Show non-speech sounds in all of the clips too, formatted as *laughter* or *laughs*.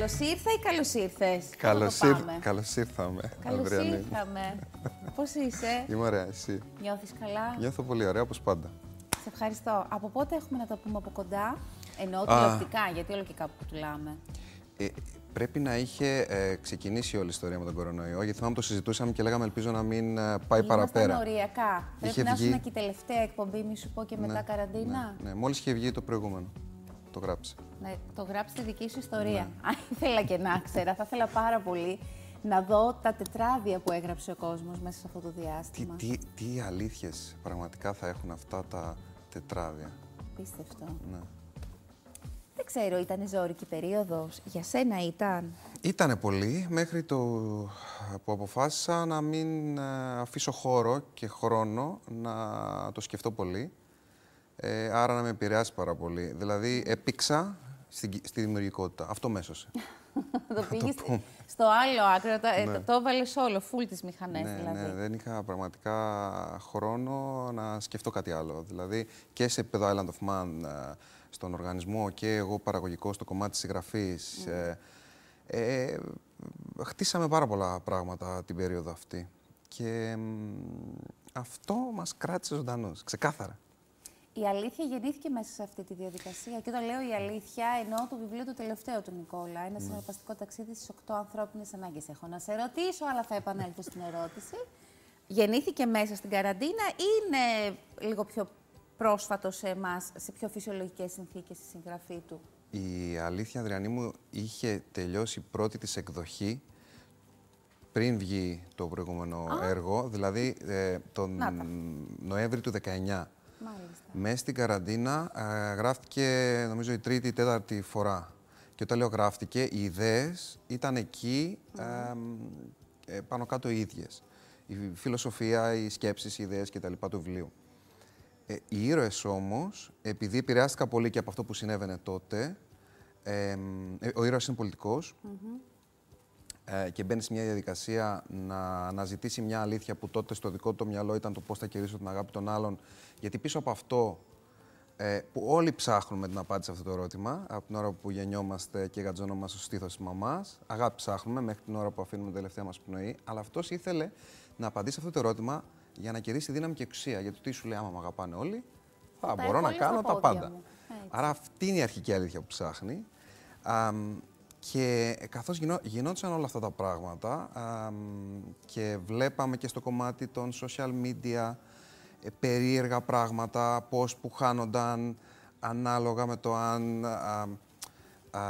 Καλώς ήρθα ή καλώς ήρθες; Καλώς καλώς ήρθαμε. Καλώς ήρθαμε. Πώς είσαι, Είμαι ωραία, εσύ; Νιώθεις καλά; Νιώθω πολύ ωραία, όπως πάντα. Σε ευχαριστώ. Από πότε έχουμε να το πούμε από κοντά, εννοώ τηλεοπτικά, γιατί όλο και κάπου που τουλάμε. Ε, πρέπει να είχε ε, ξεκινήσει όλη η ιστορία με τον κορονοϊό, γιατί θυμάμαι το συζητούσαμε και λέγαμε ελπίζω να μην ε, πάει παραπέρα. οριακά. Είχε πρέπει βγει... να και η τελευταία εκπομπή, μη σου πω και μετά ναι, καραντίνα. Ναι, ναι. μόλις είχε βγει το προηγούμενο. Το γράψε. Ναι, το γράψει τη δική σου ιστορία. Ναι. Αν ήθελα και να ξέρα, θα ήθελα πάρα πολύ να δω τα τετράδια που έγραψε ο κόσμος μέσα σε αυτό το διάστημα. Τι, τι, τι αλήθειες πραγματικά θα έχουν αυτά τα τετράδια. Πίστευτο. Ναι. Δεν ξέρω, ήταν ζώρικη περίοδος. Για σένα ήταν; Ήτανε πολύ, μέχρι το που αποφάσισα να μην ε, αφήσω χώρο και χρόνο να το σκεφτώ πολύ. Ε, άρα να με επηρεάσει πάρα πολύ. Δηλαδή, έπηξα στη, στη δημιουργικότητα. Αυτό μέσωσε. *laughs* το πήγες στο άλλο άκρο, το, ε, ναι. το, το έβαλες όλο, φουλ τις μηχανές ναι, δηλαδή. Ναι, δεν είχα πραγματικά χρόνο να σκεφτώ κάτι άλλο. Δηλαδή, και σε επίπεδο Island of Man, ε, στον οργανισμό και εγώ παραγωγικό στο κομμάτι της συγγραφής. Ε, ε, χτίσαμε πάρα πολλά πράγματα την περίοδο αυτή. Και αυτό μας κράτησε ζωντανούς, ξεκάθαρα. Η αλήθεια γεννήθηκε μέσα σε αυτή τη διαδικασία. Και όταν λέω η αλήθεια, εννοώ το βιβλίο του τελευταίου του Νικόλα. Ένα ναι. συναρπαστικό ταξίδι στις 8 ανθρώπινες ανάγκες. Έχω να σε ρωτήσω, αλλά θα επανέλθω στην ερώτηση. Γεννήθηκε μέσα στην καραντίνα ή είναι λίγο πιο πρόσφατο σε εμάς, σε πιο φυσιολογικές συνθήκες η συγγραφή του; Η αλήθεια, Αδριανή μου, είχε τελειώσει πρώτη της εκδοχή πριν βγει το προηγούμενο έργο, δηλαδή ε, τον Νοέμβρη του 19. Μέσα στην καραντίνα ε, γράφτηκε, νομίζω, η τρίτη ή τέταρτη φορά. Και όταν λέω γράφτηκε, οι ιδέες ήταν εκεί ε, πάνω κάτω οι ίδιες. Η φιλοσοφία, οι σκέψεις, οι ιδέες κτλ. του βιβλίου. Ε, οι ήρωες όμως, επειδή επηρεάστηκα πολύ και από αυτό που συνέβαινε τότε, ε, ο ήρωας είναι πολιτικός, ε, και μπαίνεις σε μια διαδικασία να αναζητήσει μια αλήθεια που τότε στο δικό του μυαλό ήταν το πώς θα κερδίσω την αγάπη των άλλων. Γιατί πίσω από αυτό, ε, που όλοι ψάχνουμε την απάντηση σε αυτό το ερώτημα, από την ώρα που γεννιόμαστε και γατζώνομαστε στο στήθος της μαμάς, αγάπη ψάχνουμε μέχρι την ώρα που αφήνουμε την τελευταία μας πνοή. Αλλά αυτός ήθελε να απαντήσει αυτό το ερώτημα για να κερδίσει δύναμη και εξουσία. Γιατί τι σου λέει, άμα με αγαπάνε όλοι, θα μπορώ να κάνω τα πάντα. Άρα αυτή είναι η αρχική αλήθεια που ψάχνει. Και καθώς γινό, γινόντουσαν όλα αυτά τα πράγματα και βλέπαμε και στο κομμάτι των social media ε, περίεργα πράγματα, πώς που χάνονταν ανάλογα με το αν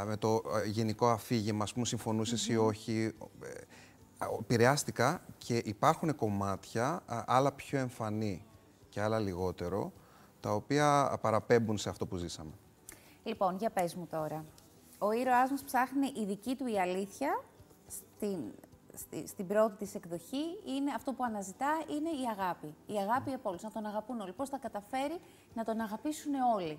με το γενικό αφήγημα, ας πούμε, συμφωνούσες ή όχι. Ε, επηρεάστηκα και υπάρχουν κομμάτια, άλλα πιο εμφανή και άλλα λιγότερο, τα οποία παραπέμπουν σε αυτό που ζήσαμε. Λοιπόν, για πες μου τώρα ο ήρωάς μας ψάχνει η δική του η αλήθεια στην, στη, στην πρώτη της εκδοχή. Είναι αυτό που αναζητά είναι η αγάπη. Η αγάπη από όλους, να τον αγαπούν όλοι. Πώς θα καταφέρει να τον αγαπήσουν όλοι.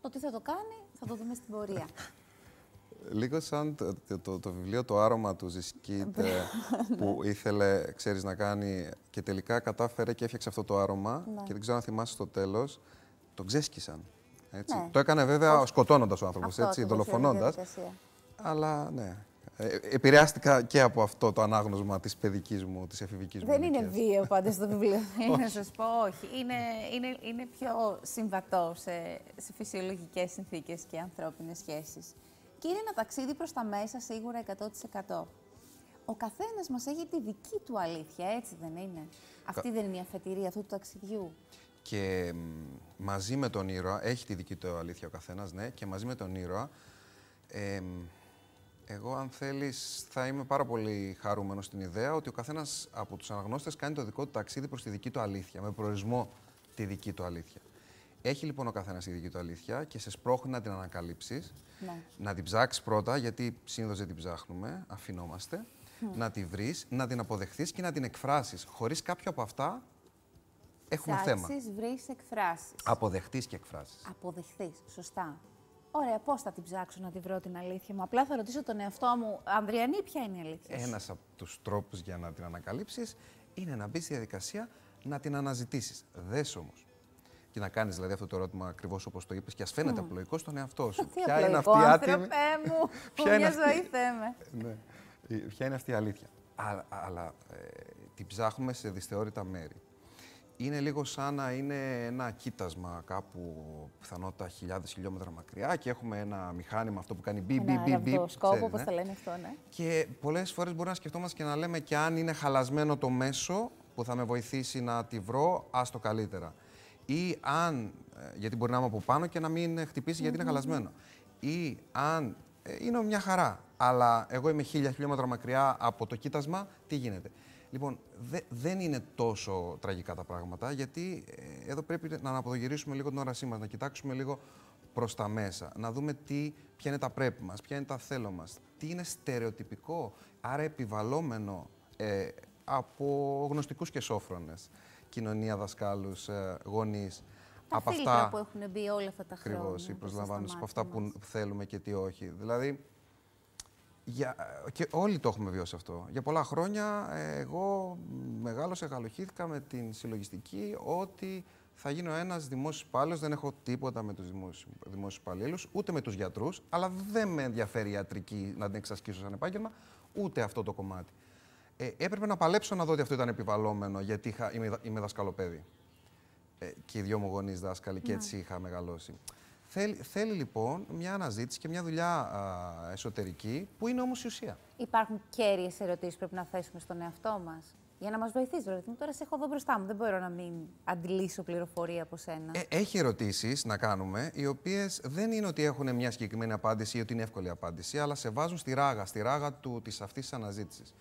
Το τι θα το κάνει θα το δούμε στην πορεία. *laughs* Λίγο σαν το, το, βιβλίο «Το άρωμα» του Ζισκίτ ε, που ήθελε, ξέρεις, να κάνει και τελικά κατάφερε και έφτιαξε αυτό το άρωμα ναι. και δεν ξέρω αν θυμάσαι στο τέλος, το ξέσκισαν. Έτσι. Ναι. Το έκανε βέβαια Πώς... σκοτώνοντας ο άνθρωπος, έτσι, δολοφονώντας. Αλλά ναι. Ε, επηρεάστηκα και από αυτό το ανάγνωσμα της παιδικής μου, της εφηβικής μου. Δεν είναι βίαιο πάντα στο βιβλίο. *laughs* να σας πω, όχι. Είναι, είναι, είναι πιο συμβατό σε, σε φυσιολογικές συνθήκες και ανθρώπινες σχέσεις. Και είναι ένα ταξίδι προς τα μέσα σίγουρα 100%. Ο καθένας μας έχει τη δική του αλήθεια, έτσι δεν είναι; Αυτή δεν είναι η αφετηρία αυτού του ταξιδιού. Και μαζί με τον ήρωα, έχει τη δική του αλήθεια ο καθένας, ναι, και μαζί με τον ήρωα, εγώ αν θέλεις θα είμαι πάρα πολύ χαρούμενος στην ιδέα ότι ο καθένας από τους αναγνώστες κάνει το δικό του ταξίδι προς τη δική του αλήθεια, με προορισμό τη δική του αλήθεια. Έχει λοιπόν ο καθένας τη δική του αλήθεια και σε σπρώχνει να την ανακαλύψεις. Ναι. Να την ψάξεις πρώτα, γιατί συνήθως δεν την ψάχνουμε, αφινόμαστε. Να τη βρεις, να την αποδεχθείς και να την εκφράσεις. Χωρίς κάποιο από αυτά έχουμε Ψάξεις, θέμα. βρεις, εκφράσεις. Αποδεχτείς και εκφράσεις. Αποδεχτείς, σωστά. Ωραία, πώς θα την ψάξω να τη βρω την αλήθεια μου; Απλά θα ρωτήσω τον εαυτό μου, Ανδριανή, ποια είναι η αλήθεια Ένας από τους τρόπους για να την ανακαλύψεις είναι να μπεις στη διαδικασία να την αναζητήσεις. Δες όμως. και να κάνεις δηλαδή αυτό το ερώτημα ακριβώς όπως το είπες, και ας φαίνεται mm. απλοϊκό στον εαυτό σου. *laughs* Τι Ποια είναι αυτή η άτιμη. μου, *laughs* Ποια μια ζωή θέμε. *laughs* ναι. Ποια είναι αυτή η αλήθεια; Αλλά, αλλά ε, την ψάχνουμε σε δυσθεώρητα μέρη. Είναι λίγο σαν να είναι ένα κοίτασμα κάπου πιθανότητα χιλιάδες χιλιόμετρα μακριά και έχουμε ένα μηχάνημα αυτό που κάνει μπι, μπι, μπι, μπι. σκόπο, όπως το λένε αυτό, ναι. Και πολλές φορές μπορούμε να σκεφτόμαστε και να λέμε και αν είναι χαλασμένο το μέσο που θα με βοηθήσει να τη βρω, άστο καλύτερα. Ή αν, ε, γιατί μπορεί να είμαι από πάνω και να μην χτυπήσει γιατί είναι χαλασμένο. Ή αν ε, είναι μια χαρά, αλλά εγώ είμαι χίλια χιλιόμετρα μακριά από το κοίτασμα, τι γίνεται. Λοιπόν, δε, δεν είναι τόσο τραγικά τα πράγματα, γιατί ε, εδώ πρέπει να αναποδογυρίσουμε λίγο την όρασή μας, να κοιτάξουμε λίγο προς τα μέσα, να δούμε τι, ποια είναι τα πρέπει μας, ποια είναι τα θέλω μας, τι είναι στερεοτυπικό, άρα επιβαλόμενο ε, από γνωστικούς και σόφρονες, κοινωνία, δασκάλους, ε, γονείς. Τα από αυτά που έχουν μπει όλα αυτά τα χρόνια. Ακριβώ, η προσλαμβάνωση, από αυτά που θέλουμε και τι όχι. Δηλαδή, για, και όλοι το έχουμε βιώσει αυτό. Για πολλά χρόνια εγώ μεγάλωσα, γαλοχήθηκα με την συλλογιστική ότι θα γίνω ένας δημόσιος υπάλληλος. Δεν έχω τίποτα με τους δημόσιους υπαλλήλους, ούτε με τους γιατρούς, αλλά δεν με ενδιαφέρει η ιατρική να την εξασκήσω σαν επάγγελμα, ούτε αυτό το κομμάτι. Ε, έπρεπε να παλέψω να δω ότι αυτό ήταν επιβαλλόμενο, γιατί είχα, είμαι, είμαι δασκαλοπέδι. Ε, και οι δυο μου γονείς δάσκαλοι, και έτσι είχα μεγαλώσει. Θέλει, θέλει λοιπόν μια αναζήτηση και μια δουλειά α, εσωτερική που είναι όμως η ουσία. Υπάρχουν κέρυες ερωτήσεις που πρέπει να θέσουμε στον εαυτό μας. Για να μας βοηθήσει, δηλαδή. Τώρα σε έχω εδώ μπροστά μου. Δεν μπορώ να μην αντιλήσω πληροφορία από σένα. Ε, έχει ερωτήσεις να κάνουμε, οι οποίες δεν είναι ότι έχουν μια συγκεκριμένη απάντηση ή ότι είναι εύκολη απάντηση, αλλά σε βάζουν στη ράγα, στη ράγα της αυτής της αναζήτησης.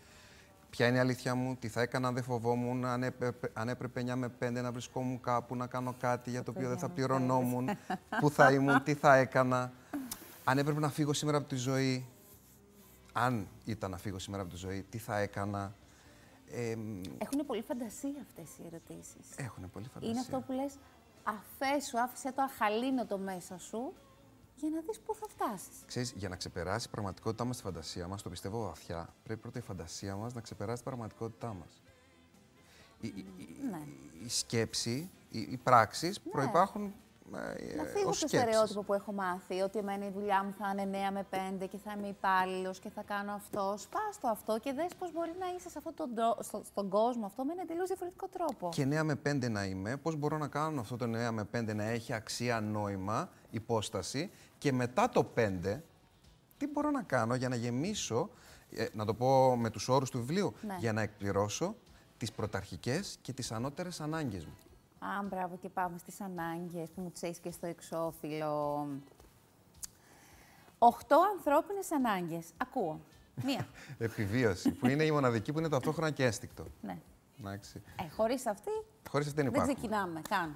Ποια είναι η αλήθεια μου, τι θα έκανα αν δεν φοβόμουν, αν έπρεπε, αν έπρεπε 9 με 5 να βρισκόμουν κάπου, να κάνω κάτι για το οποίο δεν θα πληρωνόμουν, πού θα ήμουν, τι θα έκανα. Αν έπρεπε να φύγω σήμερα από τη ζωή, αν ήταν να φύγω σήμερα από τη ζωή, τι θα έκανα. Ε, Έχουν πολύ φαντασία αυτές οι ερωτήσεις. Έχουν πολύ φαντασία. Είναι αυτό που λες, αφέσου, άφησε το αχαλήνοτο μέσα σου για να δεις πού θα φτάσεις. Ξέρεις, για να ξεπεράσει η πραγματικότητά μας τη φαντασία μας, το πιστεύω βαθιά, πρέπει πρώτα η φαντασία μας να ξεπεράσει την πραγματικότητά μας. Η, η, ναι. η σκέψη, οι, οι πράξεις ναι. προϋπάρχουν ε, να φύγω στο στερεότυπο που έχω μάθει, ότι εμένα η δουλειά μου θα είναι 9 με 5 και θα είμαι υπάλληλος και θα κάνω αυτό. Σπάστο αυτό και δες πώς μπορεί να είσαι σε αυτόν τον, στο, στον κόσμο αυτό με ένα τελείω διαφορετικό τρόπο. Και 9 με 5 να είμαι, πώς μπορώ να κάνω αυτό το 9 με 5 να έχει αξία, νόημα, υπόσταση και μετά το 5, τι μπορώ να κάνω για να γεμίσω, ε, να το πω με τους όρους του βιβλίου, ναι. για να εκπληρώσω τις πρωταρχικές και τις ανώτερες ανάγκες μου. Α, μπράβο, και πάμε στις ανάγκες που μου τις έχεις και στο εξώφυλλο. Οχτώ ανθρώπινες ανάγκες. Ακούω. Μία. *laughs* Επιβίωση, που είναι η μοναδική που είναι ταυτόχρονα και έστικτο. Ναι. Εντάξει. Ε, χωρίς αυτή, χωρίς αυτή δεν, δεν ξεκινάμε καν.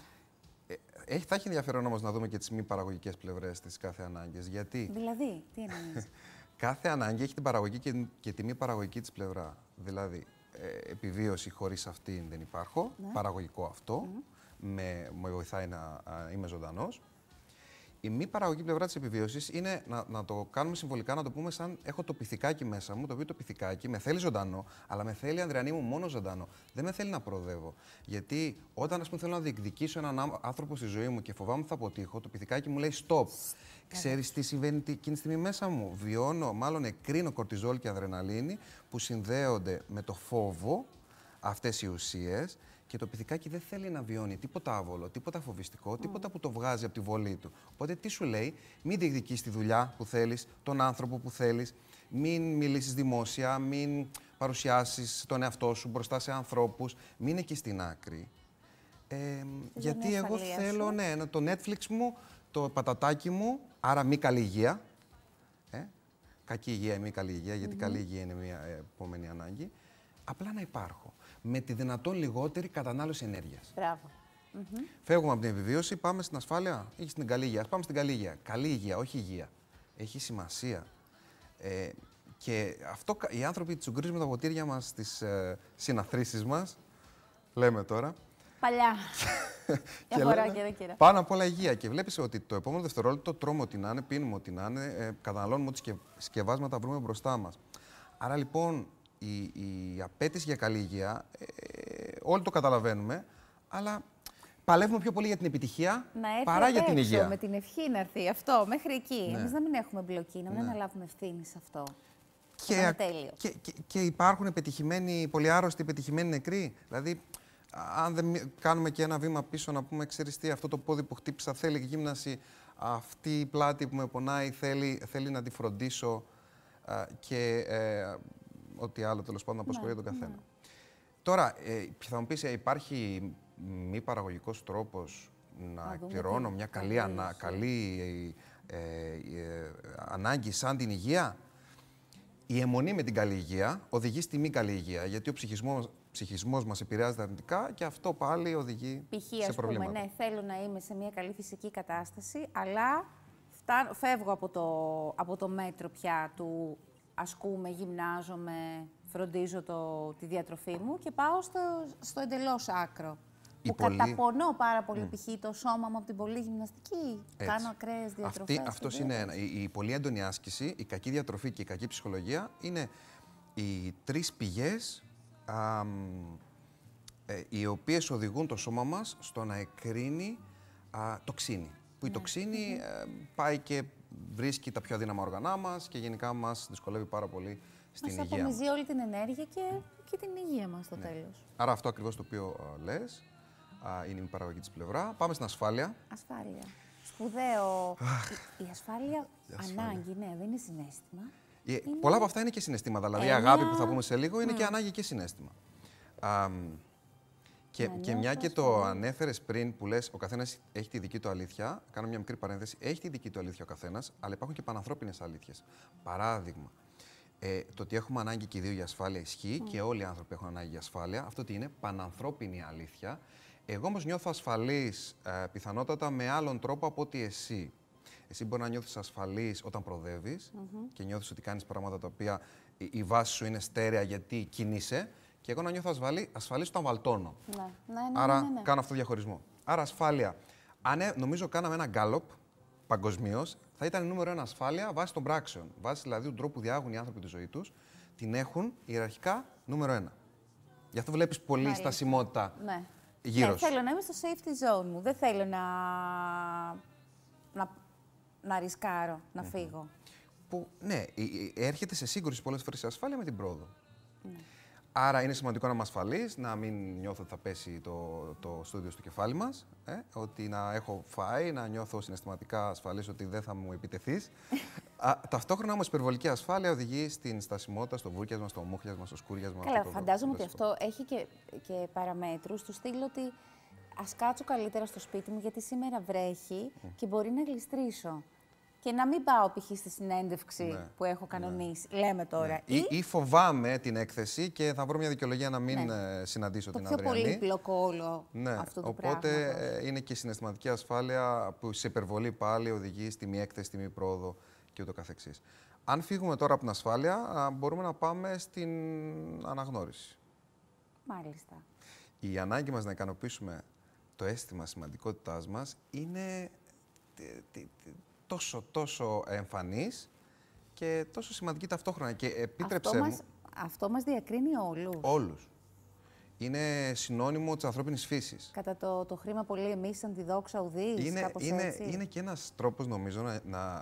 Ε, έχει, θα έχει ενδιαφέρον όμως να δούμε και τις μη παραγωγικές πλευρές της κάθε ανάγκης. Γιατί... Δηλαδή, τι εννοείς; *laughs* κάθε ανάγκη έχει την παραγωγική και, και τη μη παραγωγική της πλευρά. Δηλαδή, ε, επιβίωση χωρίς αυτήν δεν υπάρχω, ναι. παραγωγικό αυτό με, με βοηθάει να είμαι ζωντανός. Η μη παραγωγική πλευρά της επιβίωσης είναι να, να το κάνουμε συμβολικά, να το πούμε σαν έχω το πυθικάκι μέσα μου, το οποίο το πυθικάκι με θέλει ζωντανό, αλλά με θέλει Ανδριανή μου μόνο ζωντανό. Δεν με θέλει να προοδεύω. Γιατί όταν ας πούμε, θέλω να διεκδικήσω έναν άνθρωπο στη ζωή μου και φοβάμαι ότι θα αποτύχω, το πυθικάκι μου λέει stop. Ξέρεις τι συμβαίνει εκείνη τη στιγμή μέσα μου; Βιώνω, μάλλον εκρίνω κορτιζόλ και αδρεναλίνη που συνδέονται με το φόβο αυτές οι ουσίες και το πυθικάκι δεν θέλει να βιώνει τίποτα άβολο, τίποτα φοβιστικό, τίποτα που το βγάζει από τη βολή του. Οπότε τι σου λέει, μην διεκδικείς τη δουλειά που θέλεις, τον άνθρωπο που θέλεις, μην μιλήσεις δημόσια, μην παρουσιάσεις τον εαυτό σου μπροστά σε ανθρώπους, μην εκεί στην άκρη. Ε, γιατί εγώ θέλω, ναι, το Netflix μου, το πατατάκι μου, άρα μη καλή υγεία. Ε, κακή υγεία, μη καλή υγεία, γιατί καλή υγεία είναι μια επόμενη ανάγκη. Απλά να υπάρχω με τη δυνατόν λιγότερη κατανάλωση ενέργειας. Μπράβο. Φεύγουμε από την επιβίωση, πάμε στην ασφάλεια ή στην καλή υγεία. πάμε στην καλή υγεία. Καλή υγεία, όχι υγεία. Έχει σημασία. Ε, και αυτό οι άνθρωποι τσουγκρίζουν τα ποτήρια μας στις ε, συναθρήσεις μας. Λέμε τώρα. Παλιά. *laughs* και λέμε, πάνω απ' όλα υγεία. Και βλέπεις ότι το επόμενο δευτερόλεπτο τρώμε ό,τι να είναι, πίνουμε ό,τι να είναι, ε, καταναλώνουμε ό,τι σκευάσματα βρούμε μπροστά μας. Άρα λοιπόν η, η απέτηση για καλή υγεία, ε, όλοι το καταλαβαίνουμε, αλλά παλεύουμε πιο πολύ για την επιτυχία να έρθει παρά για την έξω, υγεία. Με την ευχή να έρθει αυτό, μέχρι εκεί. Ναι. Εμείς να μην έχουμε μπλοκή, να μην Ναι. αναλάβουμε ευθύνη σε αυτό. Και, είναι τέλειο. και, και, και υπάρχουν πετυχημένοι, πολύ άρρωστοι, πετυχημένοι νεκροί. Δηλαδή, α- αν δεν μι- κάνουμε και ένα βήμα πίσω να πούμε, ξέρεις τι, αυτό το πόδι που χτύπησα θέλει γύμναση, αυτή η πλάτη που με πονάει θέλει, θέλει να τη φροντίσω α, και ε, ό,τι άλλο τέλος πάντων απασχολεί Ναι, τον καθένα. Τώρα, ε, θα μου πεις, ε, υπάρχει μη παραγωγικός τρόπος να Να δούμε εκπληρώνω την μια καλή, καλή ανα, ισχύ. καλή ε, ε, ε, ανάγκη σαν την υγεία; Η αιμονή με την καλή υγεία οδηγεί στη μη καλή υγεία, γιατί ο ψυχισμός, ψυχισμός μας επηρεάζεται αρνητικά και αυτό πάλι οδηγεί Π.χ. σε ας πούμε, προβλήματα. ναι, θέλω να είμαι σε μια καλή φυσική κατάσταση, αλλά φτάνω, φεύγω από το, από το μέτρο πια του ασκούμε, γυμνάζομαι, φροντίζω το, τη διατροφή μου και πάω στο, στο εντελώς άκρο. Η που πολλή- καταπονώ πάρα πολύ π.χ. το σώμα μου από την πολλή γυμναστική. Έτσι. Κάνω ακραίες διατροφές. Αυτή, αυτός είναι ένα. Η, η πολύ έντονη άσκηση, η κακή διατροφή και η κακή ψυχολογία είναι οι τρεις πηγές α, μ, ε, οι οποίες οδηγούν το σώμα μας στο να εκρίνει α, τοξίνη. Που η τοξίνη ε, πάει και βρίσκει τα πιο αδύναμα όργανά μας και γενικά μας δυσκολεύει πάρα πολύ στην Μας υγεία μας. απομυζεί όλη την ενέργεια και, και την υγεία μας στο τέλος. Άρα αυτό ακριβώς το οποίο α, λες α, είναι η παραγωγή της πλευρά. Πάμε στην ασφάλεια. Ασφάλεια. Σπουδαίο. η, η ασφάλεια, Η ασφάλεια. ανάγκη, ναι, δεν είναι συνέστημα. Ε, Είναι- Πολλά από αυτά είναι και συναισθήματα. Δηλαδή, η Έννοια- αγάπη που θα πούμε σε λίγο είναι και ανάγκη και συνέστημα. Α, μ, και, Να και μια νιώθω και το ασφαλή. ανέφερες πριν που λες, ο καθένας έχει τη δική του αλήθεια. Κάνω μια μικρή παρένθεση. Έχει τη δική του αλήθεια ο καθένας, αλλά υπάρχουν και πανανθρώπινες αλήθειες. Παράδειγμα, ε, το ότι έχουμε ανάγκη και οι δύο για ασφάλεια ισχύει και όλοι οι άνθρωποι έχουν ανάγκη για ασφάλεια. Αυτό τι είναι, πανανθρώπινη αλήθεια. Εγώ όμως νιώθω ασφαλής ε, πιθανότατα με άλλον τρόπο από ότι εσύ. Εσύ μπορεί να νιώθεις ασφαλής όταν προοδεύει και νιώθεις ότι κάνεις πράγματα τα οποία η, η βάση σου είναι στέρεα γιατί κινείσαι. Και εγώ να νιώθω ασφαλή, ασφαλής όταν βαλτώνω. Ναι, ναι, ναι. Άρα ναι, ναι. κάνω αυτό το διαχωρισμό. Άρα ασφάλεια. Αν ε, νομίζω κάναμε ένα γκάλωπ παγκοσμίως, θα ήταν η νούμερο ένα ασφάλεια βάσει των πράξεων. Βάσει δηλαδή του τρόπου που διάγουν οι άνθρωποι τη ζωή τους, την έχουν ιεραρχικά νούμερο ένα. Γι' αυτό βλέπεις πολύ Μάλιστα. στασιμότητα Ναι. γύρω ναι, σου. θέλω να είμαι στο safety zone μου. Δεν θέλω να, να, να ρισκάρω, να φύγω. Που, ναι, ε, ε, έρχεται σε σύγκρουση πολλές φορές η ασφάλεια με την πρόοδο. Ναι. Άρα είναι σημαντικό να είμαι ασφαλής, να μην νιώθω ότι θα πέσει το, το στούντιο στο κεφάλι μας. Ε, ότι να έχω φάει, να νιώθω συναισθηματικά ασφαλής ότι δεν θα μου επιτεθείς. *laughs* ταυτόχρονα όμως η υπερβολική ασφάλεια οδηγεί στην στασιμότητα, στο βούρκιασμα, στο μούχιασμα, στο σκούριασμα. Καλά, αυτό το- φαντάζομαι το ότι κλασικό. αυτό έχει και, και παραμέτρους του στυλ ότι ας κάτσω καλύτερα στο σπίτι μου γιατί σήμερα βρέχει και μπορεί να γλιστρήσω. Και να μην πάω π.χ. στη συνέντευξη Ναι, που έχω κανονίσει, λέμε τώρα. Ή, ή φοβάμαι την έκθεση και θα βρω μια δικαιολογία να μην Ναι. ε, συναντήσω το την πιο Αδριανή. πολύπλοκο όλο Ναι, αυτού του οπότε πράγματος. ε, είναι και η συναισθηματική ασφάλεια που σε υπερβολή πάλι οδηγεί στη μη έκθεση, στη μη πρόοδο και ούτω καθεξής. Αν φύγουμε τώρα από την ασφάλεια, α, μπορούμε να πάμε στην αναγνώριση. Μάλιστα. Η ανάγκη μας να ικανοποιήσουμε το αίσθημα σημαντικότητάς μας είναι τε- τε- τε- τόσο, τόσο εμφανής και τόσο σημαντική ταυτόχρονα. Και επίτρεψε Αυτό μου... μας, αυτό μας διακρίνει όλους. Όλους. Είναι συνώνυμο της ανθρώπινης φύσης. Κατά το, το χρήμα πολύ εμείς σαν τη δόξα ουδής, Είναι, κάπως είναι, έτσι. είναι και ένας τρόπος, νομίζω, να, να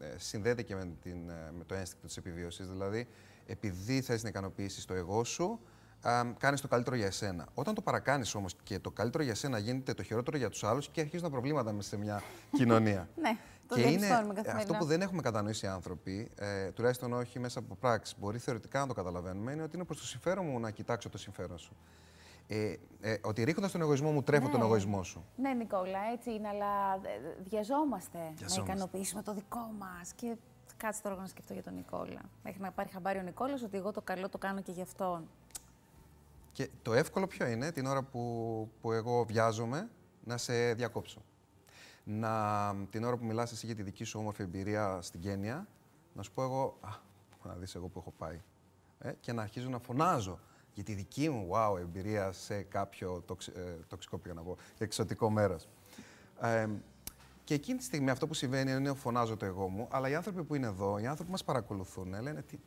ε, συνδέεται και με, την, ε, με το ένστικτο της επιβίωσης. Δηλαδή, επειδή θες να ικανοποιήσεις το εγώ σου, α, κάνεις το καλύτερο για εσένα. Όταν το παρακάνεις όμως και το καλύτερο για εσένα γίνεται το χειρότερο για τους άλλους και αρχίζουν τα προβλήματα μέσα σε μια *laughs* κοινωνία. Ναι, το και είναι διαπιστώνουμε καθημερινά. αυτό που δεν έχουμε κατανοήσει οι άνθρωποι, ε, τουλάχιστον όχι μέσα από πράξη, μπορεί θεωρητικά να το καταλαβαίνουμε, είναι ότι είναι προς το συμφέρον μου να κοιτάξω το συμφέρον σου. Ε, ε, ότι ρίχνοντας τον εγωισμό μου, τρέφω τον Ναι. εγωισμό σου. Ναι, Νικόλα, έτσι είναι, αλλά ε, βιαζόμαστε, να Βιαζόμαστε. ικανοποιήσουμε το δικό μας. Και κάτσε τώρα να σκεφτώ για τον Νικόλα. Μέχρι να πάρει χαμπάρι ο Νικόλας ότι εγώ το καλό το κάνω και γι' αυτόν. Και το εύκολο ποιο είναι, την ώρα που, που εγώ βιάζομαι, να σε διακόψω. Να, την ώρα που μιλάς εσύ για τη δική σου όμορφη εμπειρία στην Κένια, να σου πω εγώ, α, να δεις εγώ που έχω πάει. Ε, και να αρχίζω να φωνάζω για τη δική μου, wow, εμπειρία σε κάποιο τοξ, ε, τοξικό, πήγα να πω, εξωτικό μέρος. Ε, και εκείνη τη στιγμή αυτό που συμβαίνει είναι ότι φωνάζω το εγώ μου, αλλά οι άνθρωποι που είναι εδώ, οι άνθρωποι που μας παρακολουθούν, λένε τι,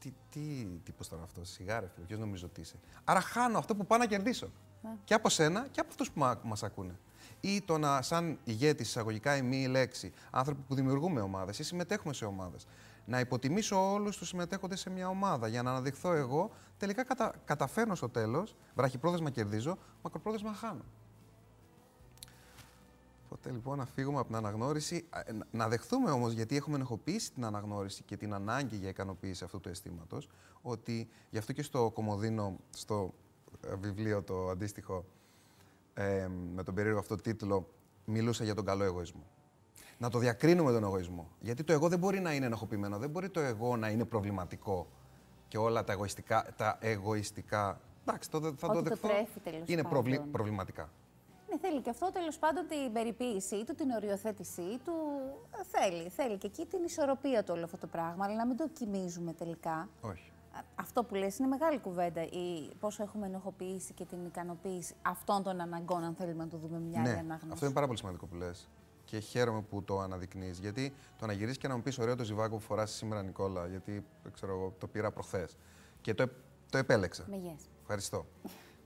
τι, τι, τι τύπος τώρα αυτός, σιγάρε φίλε, ποιος νομίζω ότι είσαι. Άρα χάνω αυτό που πάω να κερδίσω. Ναι. Και από σένα και από αυτούς που μας ακούνε. Ή το να, σαν ηγέτης, εισαγωγικά η μη λέξη, άνθρωποι που δημιουργούμε ομάδες ή συμμετέχουμε σε ομάδες, να υποτιμήσω όλους τους συμμετέχοντες σε μια ομάδα για να αναδειχθώ εγώ, τελικά κατα, καταφέρνω στο τέλος, βραχυπρόθεσμα κερδίζω, μακροπρόθεσμα χάνω. Οπότε λοιπόν να φύγουμε από την αναγνώριση, ε, να δεχθούμε όμως, γιατί έχουμε ενοχοποιήσει την αναγνώριση και την ανάγκη για ικανοποίηση αυτού του αισθήματος, ότι γι' αυτό και στο Κομοδίνο, στο ε, βιβλίο το αντίστοιχο, ε, με τον περίεργο αυτό τίτλο, μιλούσα για τον καλό εγωισμό. Να το διακρίνουμε τον εγωισμό. Γιατί το εγώ δεν μπορεί να είναι ενοχοποιημένο, δεν μπορεί το εγώ να είναι προβληματικό και όλα τα εγωιστικά, τα εγωιστικά εντάξει, το, θα το δεχθώ, είναι προβληματικά. Ναι, θέλει και αυτό τέλος πάντων την περιποίησή του, την οριοθέτησή του. Θέλει, θέλει και εκεί την ισορροπία του όλο αυτό το πράγμα, αλλά να μην το κοιμίζουμε τελικά. Όχι. Αυτό που λες είναι μεγάλη κουβέντα, η πόσο έχουμε ενοχοποιήσει και την ικανοποίηση αυτών των αναγκών, αν θέλουμε να το δούμε μια ναι, ανάγνωση. Αυτό είναι πάρα πολύ σημαντικό που λες. Και χαίρομαι που το αναδεικνύεις. Γιατί το να γυρίσεις και να μου πεις ωραίο το ζιβάκο που φοράς σήμερα, Νικόλα, γιατί ξέρω, το πήρα προχθές. Και το, το επέλεξα. Με yes. Ευχαριστώ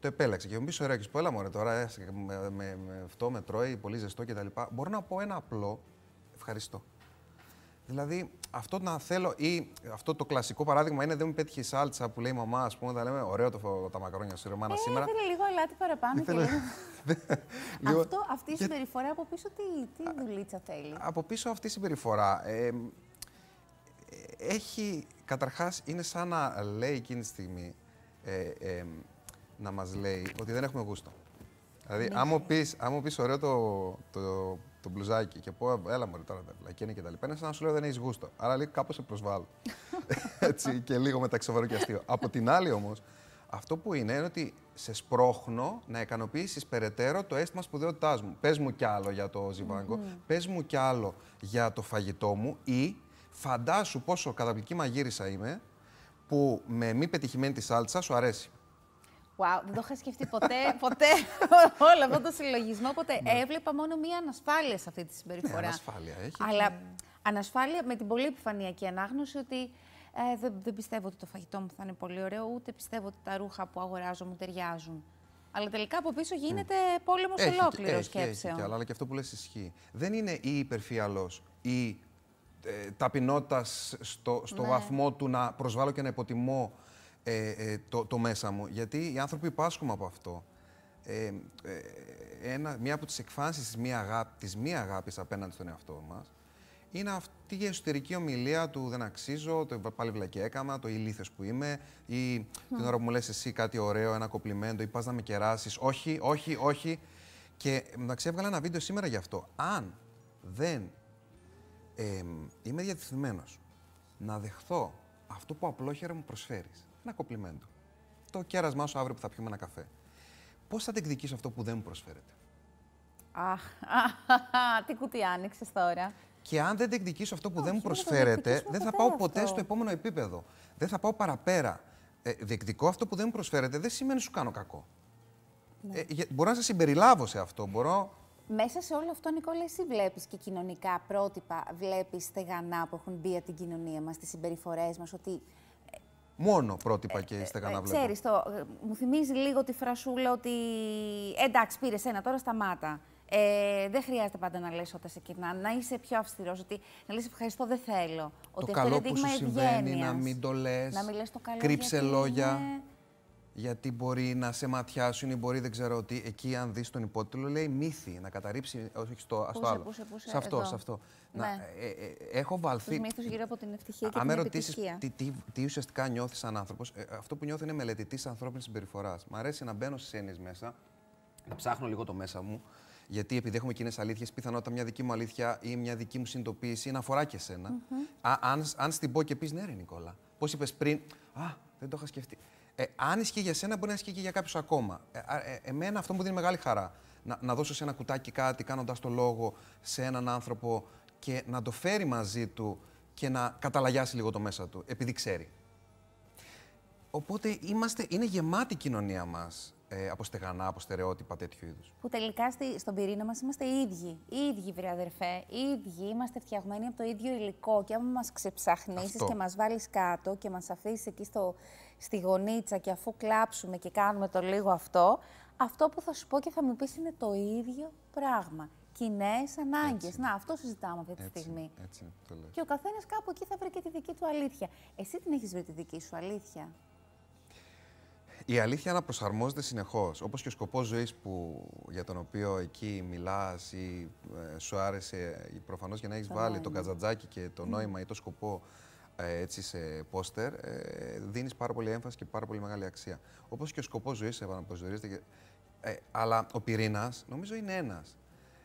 το επέλεξε. Και μου πει ωραία, και πω, έλα μωρέ τώρα, ε, με, με, με, αυτό με τρώει, πολύ ζεστό κτλ. Μπορώ να πω ένα απλό ευχαριστώ. Δηλαδή, αυτό να θέλω, ή αυτό το κλασικό παράδειγμα είναι δεν μου πέτυχε η σάλτσα που λέει η μαμά, ας πούμε, θα λέμε ωραίο το, τα μακαρόνια σου, ρεμάνα ε, σήμερα. Ήθελε λίγο αλάτι παραπάνω. Ήθελε... *laughs* λίγο... αυτό, αυτή η συμπεριφορά από πίσω τι, τι δουλίτσα θέλει; Από πίσω αυτή η συμπεριφορά. Ε, έχει, καταρχάς, είναι σαν να λέει εκείνη τη στιγμή, ε, ε, να μας λέει ότι δεν έχουμε γούστο. Δηλαδή, ναι. αν μου πεις, πεις ωραίο το, το, το μπλουζάκι και πω, έλα μωρέ τώρα, βλακή είναι και τα λοιπά, είναι σαν να σου λέω δεν έχεις γούστο. Άρα λέει κάπως σε προσβάλλω. *laughs* Έτσι, και λίγο μεταξύ και αστείο. Από την άλλη όμως, αυτό που είναι είναι ότι σε σπρώχνω να ικανοποιήσεις περαιτέρω το αίσθημα σπουδαιότητάς μου. Πες μου κι άλλο για το ζιβάγκο, mm πες μου κι άλλο για το φαγητό μου ή φαντάσου πόσο καταπληκτική μαγείρισα είμαι που με μη πετυχημένη τη σάλτσα σου αρέσει. Wow, δεν το είχα σκεφτεί ποτέ, *laughs* ποτέ *laughs* όλο αυτό το συλλογισμό. Οπότε ναι. έβλεπα μόνο μία ανασφάλεια σε αυτή τη συμπεριφορά. Ναι, ανασφάλεια έχει. Αλλά ανασφάλεια με την πολύ επιφανειακή ανάγνωση ότι ε, δεν, δεν πιστεύω ότι το φαγητό μου θα είναι πολύ ωραίο, ούτε πιστεύω ότι τα ρούχα που αγοράζω μου ταιριάζουν. Αλλά τελικά από πίσω γίνεται mm. πόλεμος ολόκληρος σκέψεων. Έχει, αλλά και αυτό που λες ισχύει. Δεν είναι ή υπερφύαλο ή ε, ταπεινότητας στο, στο ναι. βαθμό του να προσβάλλω και να υποτιμώ ε, ε, το, το μέσα μου. Γιατί οι άνθρωποι πάσχουμε από αυτό. Ε, ε, ένα, μία από τις εκφάνσεις της μη, αγάπη, της μη αγάπης απέναντι στον εαυτό μας είναι αυτή η εσωτερική ομιλία του «δεν αξίζω», το «πάλι βλακή έκανα», το «ηλίθιος που είμαι» ή την ώρα που μου λες εσύ κάτι ωραίο, ένα κοπλιμέντο ή πας να με κεράσεις. Όχι, όχι, όχι. Και μεταξύ έβγαλα ένα βίντεο σήμερα γι' αυτό. Αν δεν ε, είμαι διατηθειμένος να δεχθώ αυτό που απλόχερα μου προσφέρεις, ένα κοπλιμέντο. Το κέρασμά σου αύριο που θα πιούμε ένα καφέ. Πώς θα διεκδικήσω αυτό που δεν μου προσφέρεται; Αχ, τι κουτί άνοιξες τώρα. Και αν δεν διεκδικήσω αυτό που δεν μου προσφέρεται, δεν θα πάω ποτέ στο επόμενο επίπεδο. Δεν θα πάω παραπέρα. Ε, διεκδικώ αυτό που δεν μου προσφέρεται, δεν σημαίνει σου κάνω κακό. Ναι. Ε, μπορώ να σε συμπεριλάβω σε αυτό. Μπορώ... Μέσα σε όλο αυτό, Νικόλα, εσύ βλέπεις και κοινωνικά πρότυπα, βλέπεις στεγανά που έχουν μπει από την κοινωνία μας, τις συμπεριφορές μας, ότι Μόνο πρότυπα και ε, στεγανά ε, βλέπω. Ξέρεις, το, μου θυμίζει λίγο τη φρασούλα ότι εντάξει, πήρε ένα, τώρα σταμάτα. Ε, δεν χρειάζεται πάντα να λες όταν σε κοινά, να είσαι πιο αυστηρός, ότι να λες ευχαριστώ, δεν θέλω. Το ότι καλό που σου συμβαίνει, να μην το λες, να μην λες το καλό κρύψε λόγια γιατί μπορεί να σε ματιάσουν ή μπορεί, δεν ξέρω τι, εκεί αν δεις τον υπότιτλο λέει μύθι, να καταρρύψει, όχι στο, στο άλλο. Πούσε, πούσε, σε αυτό, σε αυτό. Ναι. Να, ε, ε, έχω βάλθει... Τους μύθους γύρω από την ευτυχία και την επιτυχία. Τι, τι, τι, ουσιαστικά νιώθεις σαν άνθρωπος, ε, αυτό που νιώθω είναι μελετητής ανθρώπινης συμπεριφοράς. Μ' αρέσει να μπαίνω στις έννοιες μέσα, να ψάχνω λίγο το μέσα μου, γιατί επειδή έχουμε κοινές αλήθειες, πιθανότατα μια δική μου αλήθεια ή μια δική μου συνειδητοποίηση να αφορά και εσένα. Mm -hmm. Α, αν, αν στην πω και πεις ναι, ρε Νικόλα, πώς είπες πριν, Α, δεν το είχα σκεφτεί. Ε, αν ισχύει για σένα, μπορεί να ισχύει και για κάποιους ακόμα. Ε, ε, εμένα αυτό μου δίνει μεγάλη χαρά. Να, να δώσω σε ένα κουτάκι κάτι, κάνοντας το λόγο σε έναν άνθρωπο και να το φέρει μαζί του και να καταλαγιάσει λίγο το μέσα του, επειδή ξέρει. Οπότε είμαστε, είναι γεμάτη η κοινωνία μας ε, από στεγανά, από στερεότυπα τέτοιου είδους. Που τελικά στη, στον πυρήνα μας είμαστε οι ίδιοι. Οι ίδιοι, βρε αδερφέ. Οι ίδιοι είμαστε φτιαγμένοι από το ίδιο υλικό. Και άμα μας ξεψαχνίσεις Αυτό. και μας βάλεις κάτω και μας αφήσεις εκεί στο, στη γωνίτσα και αφού κλάψουμε και κάνουμε το λίγο αυτό, αυτό που θα σου πω και θα μου πεις είναι το ίδιο πράγμα. Κοινέ ανάγκες. Έτσι. Να, αυτό συζητάμε αυτή τη Έτσι, στιγμή. έτσι το λέω. Και ο καθένας κάπου εκεί θα βρει και τη δική του αλήθεια. Εσύ την έχεις βρει τη δική σου αλήθεια; Η αλήθεια αναπροσαρμόζεται συνεχώς. Όπως και ο σκοπός ζωής για τον οποίο εκεί μιλάς ή ε, σου άρεσε προφανώς για να έχεις Το βάλει νόημα. το κατζατζάκι και το νόημα ή το σκοπό ε, έτσι σε πόστερ, ε, δίνεις πάρα πολύ έμφαση και πάρα πολύ μεγάλη αξία. Όπως και ο σκοπός ζωής επαναπροσδιορίζεται. και- Ε, αλλά ο πυρήνας νομίζω είναι ένας.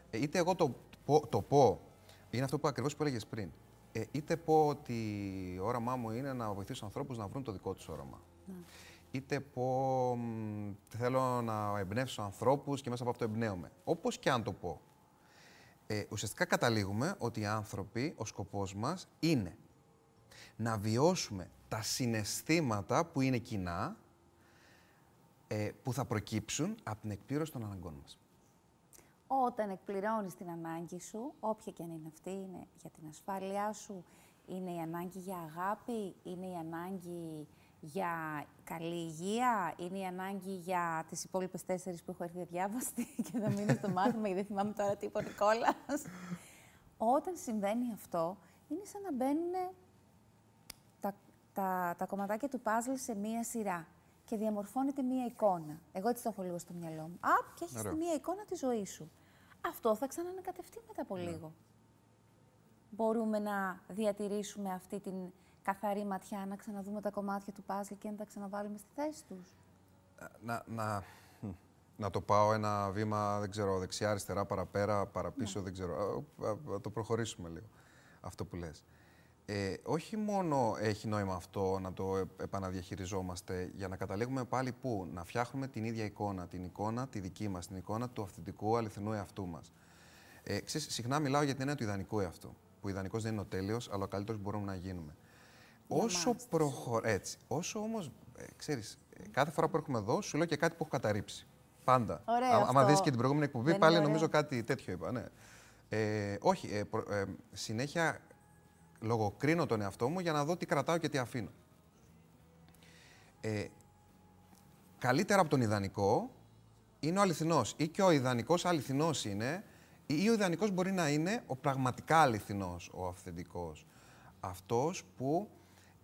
Ε, είτε εγώ το, πω- το πω, είναι αυτό που ακριβώς που έλεγες πριν. Ε, είτε πω ότι το όραμά μου είναι να βοηθήσω ανθρώπους να βρουν το δικό τους όραμα είτε πω μ, θέλω να εμπνεύσω ανθρώπους και μέσα από αυτό εμπνέομαι. Όπως και αν το πω. Ε, ουσιαστικά καταλήγουμε ότι οι άνθρωποι, ο σκοπός μας είναι να βιώσουμε τα συναισθήματα που είναι κοινά, ε, που θα προκύψουν από την εκπλήρωση των αναγκών μας. Όταν εκπληρώνεις την ανάγκη σου, όποια και αν είναι αυτή, είναι για την ασφάλειά σου, είναι η ανάγκη για αγάπη, είναι η ανάγκη για καλή υγεία, είναι η ανάγκη για τις υπόλοιπες τέσσερις που έχω έρθει αδιάβαστη *laughs* και θα μείνω στο μάθημα γιατί δεν θυμάμαι τώρα τι είπε ο Νικόλας. Όταν συμβαίνει αυτό, είναι σαν να μπαίνουν τα, τα, τα κομματάκια του παζλ σε μία σειρά και διαμορφώνεται μία εικόνα. Εγώ έτσι το έχω λίγο στο μυαλό μου. Α, και έχεις Ωραίο. τη μία εικόνα της ζωής σου. Αυτό θα ξανανακατευτεί μετά από λίγο. Μπορούμε να διατηρήσουμε αυτή την καθαρή ματιά, να ξαναδούμε τα κομμάτια του παζλ και να τα ξαναβάλουμε στη θέση τους. να, να, μ, να το πάω ένα βήμα, δεν ξέρω, δεξιά, αριστερά, παραπέρα, παραπίσω, δεν ξέρω. Α, α, α, το προχωρήσουμε λίγο, αυτό που λες. Ε, όχι μόνο έχει νόημα αυτό να το ε- επαναδιαχειριζόμαστε για να καταλήγουμε πάλι πού, να φτιάχνουμε την ίδια εικόνα, την εικόνα τη δική μας, την εικόνα του αυθεντικού, αληθινού εαυτού μας. Ε, ξέρεις, συχνά μιλάω για την έννοια του ιδανικού εαυτού, που ο ιδανικός δεν είναι ο τέλειος, αλλά ο καλύτερος που μπορούμε να γίνουμε. Για Όσο μας. προχω... έτσι, όσο όμως, ε, ξέρεις, ε, κάθε φορά που έρχομαι εδώ, σου λέω και κάτι που έχω καταρρύψει. Πάντα. Ωραίο Άμα- Άμα αυτό. δεις και την προηγούμενη εκπομπή, Δεν είναι πάλι ωραίο. νομίζω κάτι τέτοιο είπα, ναι. Ε, όχι, ε, προ- ε, συνέχεια λογοκρίνω τον εαυτό μου για να δω τι κρατάω και τι αφήνω. Ε, καλύτερα από τον ιδανικό είναι ο αληθινός. Ή και ο ιδανικός αληθινός είναι, ή ο ιδανικός μπορεί να είναι ο πραγματικά αληθινός, ο αυθεντικός. Αυτός που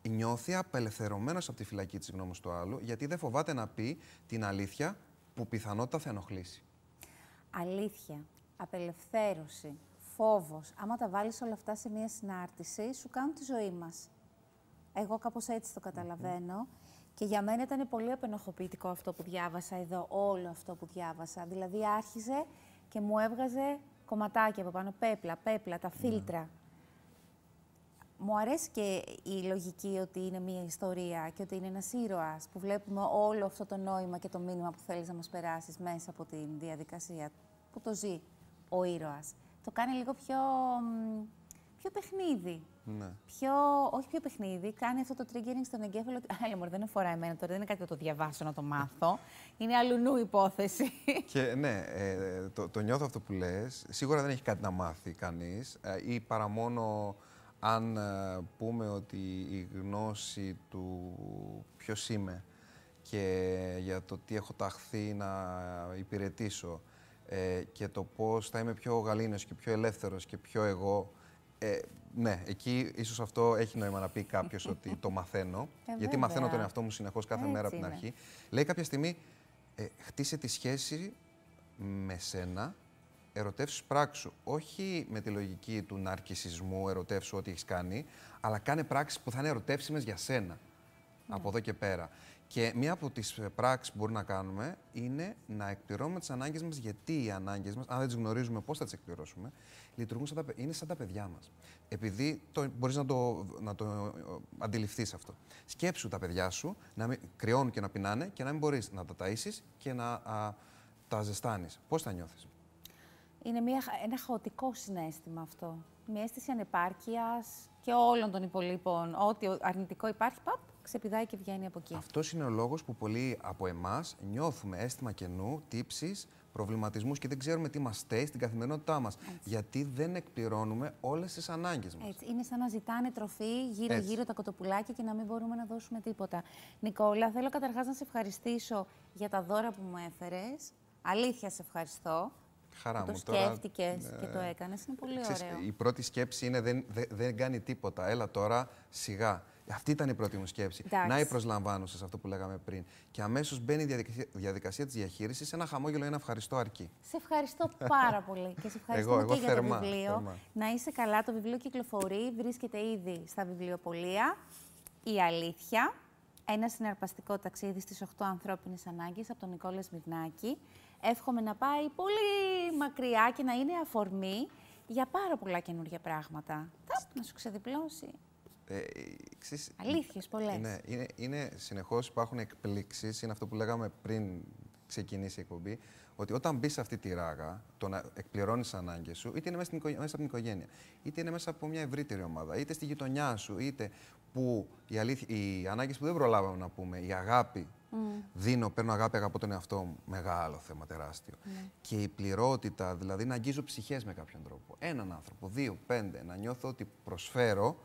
νιώθει απελευθερωμένος από τη φυλακή της γνώμης του άλλου, γιατί δεν φοβάται να πει την αλήθεια που πιθανότητα θα ενοχλήσει. Αλήθεια, απελευθέρωση, φόβος. Άμα τα βάλεις όλα αυτά σε μία συνάρτηση, σου κάνουν τη ζωή μας. Εγώ κάπως έτσι το καταλαβαίνω. Και για μένα ήταν πολύ απενοχοποιητικό αυτό που διάβασα εδώ, όλο αυτό που διάβασα. Δηλαδή άρχιζε και μου έβγαζε κομματάκια από πάνω, πέπλα, πέπλα, τα φίλτρα. Μου αρέσει και η λογική ότι είναι μια ιστορία και ότι είναι ένας ήρωας που βλέπουμε όλο αυτό το νόημα και το μήνυμα που θέλεις να μας περάσεις μέσα από τη διαδικασία που το ζει ο ήρωας. Το κάνει λίγο πιο, μ, πιο παιχνίδι. Ναι. Πιο, όχι πιο παιχνίδι, κάνει αυτό το triggering στον εγκέφαλο. ότι, Άλλα μωρέ, δεν αφορά εμένα τώρα, δεν είναι κάτι που το διαβάσω να το μάθω. Είναι αλλουνού υπόθεση. *laughs* Και ναι, ε, το, το νιώθω αυτό που λες. Σίγουρα δεν έχει κάτι να μάθει κανείς ε, ή παρά μόνο αν ε, πούμε ότι η γνώση του ποιος είμαι και για το τι έχω ταχθεί να υπηρετήσω ε, και το πώς θα είμαι πιο γαλήνος και πιο ελεύθερος και πιο εγώ ε, ναι, εκεί ίσως αυτό έχει νόημα να πει κάποιος *laughs* ότι το μαθαίνω. Ε, γιατί μαθαίνω βέβαια. τον εαυτό μου συνεχώς κάθε μέρα από Έτσι την είναι. αρχή. Λέει κάποια στιγμή, ε, χτίσε τη σχέση με σένα, ερωτεύσου πράξου. Όχι με τη λογική του ναρκισισμού, ερωτεύσου ό,τι έχεις κάνει, αλλά κάνε πράξεις που θα είναι ερωτεύσιμες για σένα. Από εδώ και πέρα. Και μία από τις ε, πράξεις που μπορούμε να κάνουμε είναι να εκπληρώνουμε τις ανάγκες μας, γιατί οι ανάγκες μας, αν δεν τις γνωρίζουμε πώς θα τις εκπληρώσουμε, λειτουργούν σαν τα, παι- είναι σαν τα παιδιά μας. Επειδή το, μπορείς να το, να το ε, αντιληφθείς αυτό. Σκέψου τα παιδιά σου να μην, κρυώνουν και να πεινάνε και να μην μπορείς να τα ταΐσεις και να α, τα ζεστάνεις. Πώς θα νιώθεις; Είναι μια, χα- ένα χαοτικό συνέστημα αυτό. μια αίσθηση ανεπάρκειας και όλων των υπολείπων. Ό,τι αρνητικό υπάρχει, παπ, ξεπηδάει και βγαίνει από εκεί. Αυτός είναι ο λόγος που πολλοί από εμάς νιώθουμε αίσθημα κενού, τύψεις, προβληματισμούς και δεν ξέρουμε τι μας στέει στην καθημερινότητά μας. Γιατί δεν εκπληρώνουμε όλες τις ανάγκες μας. Είναι σαν να ζητάνε τροφή γύρω-γύρω τα κοτοπουλάκια και να μην μπορούμε να δώσουμε τίποτα. Νικόλα, θέλω καταρχάς να σε ευχαριστήσω για τα δώρα που μου έφερες. Αλήθεια σε ευχαριστώ. Χαρά που μου. Το σκέφτηκες και το έκανες. Είναι πολύ ωραίο. Η πρώτη σκέψη είναι δεν, δεν, δεν κάνει τίποτα. Έλα τώρα σιγά. Αυτή ήταν η πρώτη μου σκέψη. Εντάξει. Να η προσλαμβάνουσα σε αυτό που λέγαμε πριν. Και αμέσως μπαίνει η διαδικασία, διαδικασία της διαχείρισης. Ένα χαμόγελο, ένα ευχαριστώ αρκεί. Σε ευχαριστώ πάρα πολύ και σε ευχαριστώ εγώ, εγώ και θερμά, για το βιβλίο. Θερμά. Να είσαι καλά. Το βιβλίο κυκλοφορεί, βρίσκεται ήδη στα βιβλιοπολία. Η αλήθεια. Ένα συναρπαστικό ταξίδι στις 8 ανθρώπινες ανάγκες από τον Νικόλα Σμυρνάκη. Εύχομαι να πάει πολύ μακριά και να είναι αφορμή για πάρα πολλά καινούργια πράγματα. Ταπ, να σου ξεδιπλώσει. Ε, ξέρεις, Αλήθειες πολλές. Είναι, είναι, είναι συνεχώς υπάρχουν εκπλήξεις, είναι αυτό που λέγαμε πριν ξεκινήσει η εκπομπή, ότι όταν μπεις σε αυτή τη ράγα, το να εκπληρώνεις τι ανάγκες σου, είτε είναι μέσα, στην, οικο- μέσα από την οικογένεια, είτε είναι μέσα από μια ευρύτερη ομάδα, είτε στη γειτονιά σου, είτε που οι, αλήθει- οι ανάγκες που δεν προλάβαμε να πούμε, η αγάπη, δίνω, παίρνω αγάπη, αγαπώ τον εαυτό μου, μεγάλο θέμα, τεράστιο. Και η πληρότητα, δηλαδή να αγγίζω ψυχές με κάποιον τρόπο. Έναν άνθρωπο, δύο, πέντε, να νιώθω ότι προσφέρω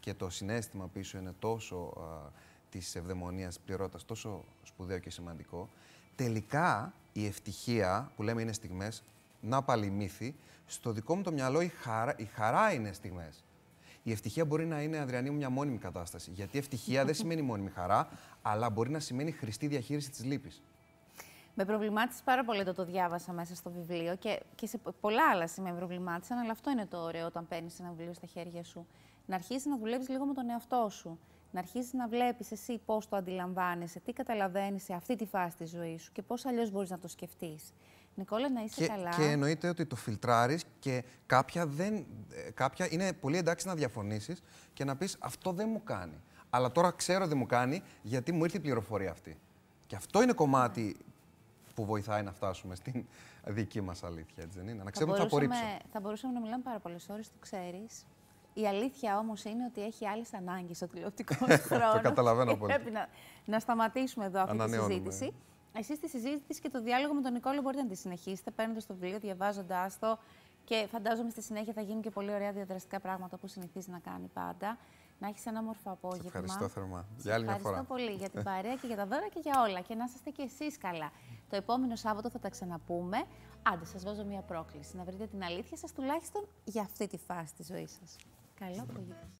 και το συνέστημα πίσω είναι τόσο α, της ευδαιμονίας, πληρότητας, τόσο σπουδαίο και σημαντικό. Τελικά η ευτυχία, που λέμε είναι στιγμές, να πάλι μύθι, στο δικό μου το μυαλό η χαρά, η χαρά είναι στιγμές. Η ευτυχία μπορεί να είναι, Αδριανή μου, μια μόνιμη κατάσταση. Γιατί ευτυχία δεν *laughs* σημαίνει μόνιμη χαρά, αλλά μπορεί να σημαίνει χρηστή διαχείριση της λύπης. Με προβλημάτισες πάρα πολύ το το διάβασα μέσα στο βιβλίο και, και σε πολλά άλλα σημεία με προβλημάτισαν, αλλά αυτό είναι το ωραίο όταν παίρνεις ένα βιβλίο στα χέρια σου. Να αρχίσεις να δουλεύεις λίγο με τον εαυτό σου. Να αρχίσεις να βλέπεις εσύ πώς το αντιλαμβάνεσαι, τι καταλαβαίνεις σε αυτή τη φάση της ζωής σου και πώς αλλιώς μπορείς να το σκεφτείς. Νικόλα, να είσαι Και, καλά. και εννοείται ότι το φιλτράρεις και κάποια, δεν, ε, κάποια είναι πολύ εντάξει να διαφωνήσεις και να πεις αυτό δεν μου κάνει. Αλλά τώρα ξέρω δεν μου κάνει γιατί μου ήρθε η πληροφορία αυτή. Και αυτό είναι κομμάτι που βοηθάει να φτάσουμε στην δική μας αλήθεια, έτσι δεν είναι; Να ξέρουμε τι θα απορρίψω. θα μπορούσαμε να μιλάμε πάρα πολλές ώρες, το ξέρεις. Η αλήθεια όμως είναι ότι έχει άλλες ανάγκες ο τηλεοπτικός *laughs* χρόνος. Το καταλαβαίνω πολύ. Πρέπει να, να σταματήσουμε εδώ αυτή τη Ανανεώνουμε. συζήτηση. Εσείς τη συζήτηση και το διάλογο με τον Νικόλο μπορείτε να τη συνεχίσετε παίρνοντας το βιβλίο, διαβάζοντάς το και φαντάζομαι στη συνέχεια θα γίνουν και πολύ ωραία διαδραστικά πράγματα που συνηθίζει να κάνει πάντα. Να έχεις ένα όμορφο απόγευμα. ευχαριστώ θερμά. Σε Για άλλη μια ευχαριστώ φορά. πολύ για την *laughs* παρέα και για τα δώρα και για όλα. Και να είστε και εσείς καλά. Το επόμενο Σάββατο θα τα ξαναπούμε. Άντε, σας βάζω μια πρόκληση. Να βρείτε την αλήθεια σας τουλάχιστον για αυτή τη φάση της ζωής σας. Καλό απόγευμα.